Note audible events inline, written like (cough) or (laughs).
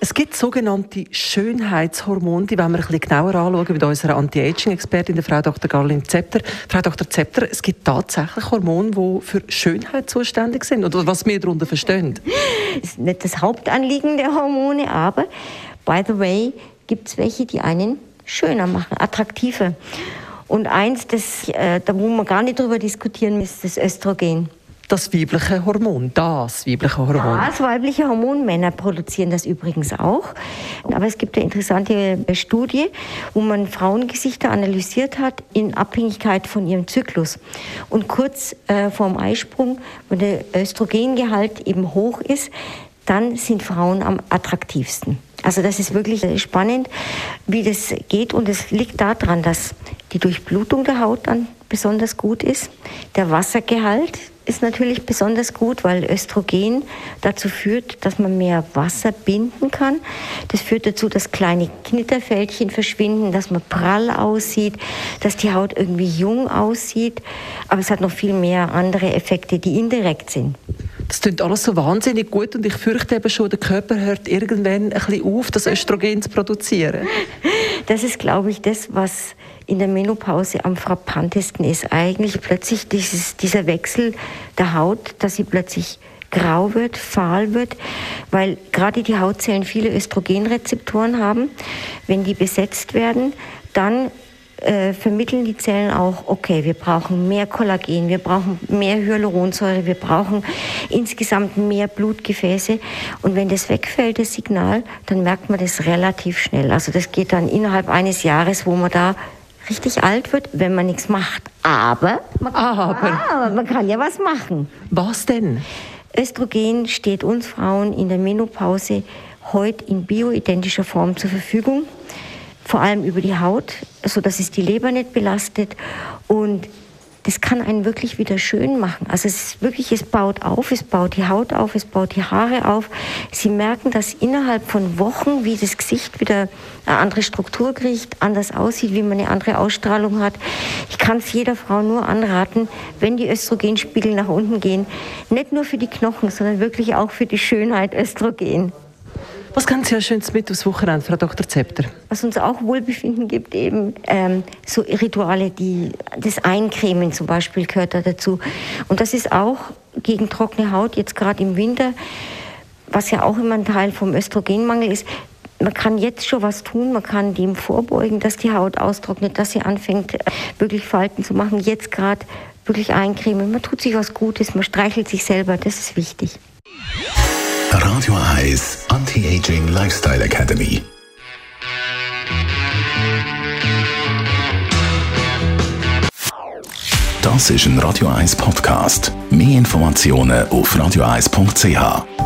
es gibt sogenannte Schönheitshormone, die wollen wir ein bisschen genauer anschauen mit unserer Anti-Aging-Expertin, Frau Dr. Garlin Zepter. Frau Dr. Zepter, es gibt tatsächlich Hormone, die für Schönheit zuständig sind, oder was wir darunter verstehen? Das ist nicht das Hauptanliegen der Hormone, aber by the way gibt es welche, die einen schöner machen, attraktiver. Und eins, das, äh, da wo wir gar nicht drüber diskutieren, ist das Östrogen das weibliche Hormon, das weibliche Hormon. Das weibliche Hormon, Männer produzieren das übrigens auch. Aber es gibt eine interessante Studie, wo man Frauengesichter analysiert hat in Abhängigkeit von ihrem Zyklus. Und kurz äh, vorm Eisprung, wenn der Östrogengehalt eben hoch ist, dann sind Frauen am attraktivsten. Also das ist wirklich spannend, wie das geht. Und es liegt daran, dass die Durchblutung der Haut dann besonders gut ist, der Wassergehalt, ist natürlich besonders gut, weil Östrogen dazu führt, dass man mehr Wasser binden kann. Das führt dazu, dass kleine Knitterfältchen verschwinden, dass man prall aussieht, dass die Haut irgendwie jung aussieht. Aber es hat noch viel mehr andere Effekte, die indirekt sind. Das klingt alles so wahnsinnig gut und ich fürchte eben schon, der Körper hört irgendwann ein bisschen auf, das Östrogen zu produzieren. (laughs) Das ist, glaube ich, das, was in der Menopause am frappantesten ist. Eigentlich plötzlich dieses, dieser Wechsel der Haut, dass sie plötzlich grau wird, fahl wird, weil gerade die Hautzellen viele Östrogenrezeptoren haben. Wenn die besetzt werden, dann äh, vermitteln die Zellen auch, okay, wir brauchen mehr Kollagen, wir brauchen mehr Hyaluronsäure, wir brauchen insgesamt mehr Blutgefäße. Und wenn das wegfällt, das Signal, dann merkt man das relativ schnell. Also das geht dann innerhalb eines Jahres, wo man da richtig alt wird, wenn man nichts macht. Aber man kann, aber. aber man kann ja was machen. Was denn? Östrogen steht uns Frauen in der Menopause heute in bioidentischer Form zur Verfügung vor allem über die Haut, sodass es die Leber nicht belastet. Und das kann einen wirklich wieder schön machen. Also es ist wirklich, es baut auf, es baut die Haut auf, es baut die Haare auf. Sie merken, dass innerhalb von Wochen, wie das Gesicht wieder eine andere Struktur kriegt, anders aussieht, wie man eine andere Ausstrahlung hat. Ich kann es jeder Frau nur anraten, wenn die Östrogenspiegel nach unten gehen, nicht nur für die Knochen, sondern wirklich auch für die Schönheit Östrogen. Was kann Sie ja schönes mit aufs Wochenende, Frau Dr. Zepter? Was uns auch Wohlbefinden gibt, eben ähm, so Rituale, die das Eincremen zum Beispiel gehört da dazu. Und das ist auch gegen trockene Haut, jetzt gerade im Winter, was ja auch immer ein Teil vom Östrogenmangel ist. Man kann jetzt schon was tun, man kann dem vorbeugen, dass die Haut austrocknet, dass sie anfängt, äh, wirklich Falten zu machen. Jetzt gerade wirklich eincremen. Man tut sich was Gutes, man streichelt sich selber, das ist wichtig. Radio Eyes Anti-Aging Lifestyle Academy. Das ist ein Radio 1 Podcast. Mehr Informationen auf radio1.ch.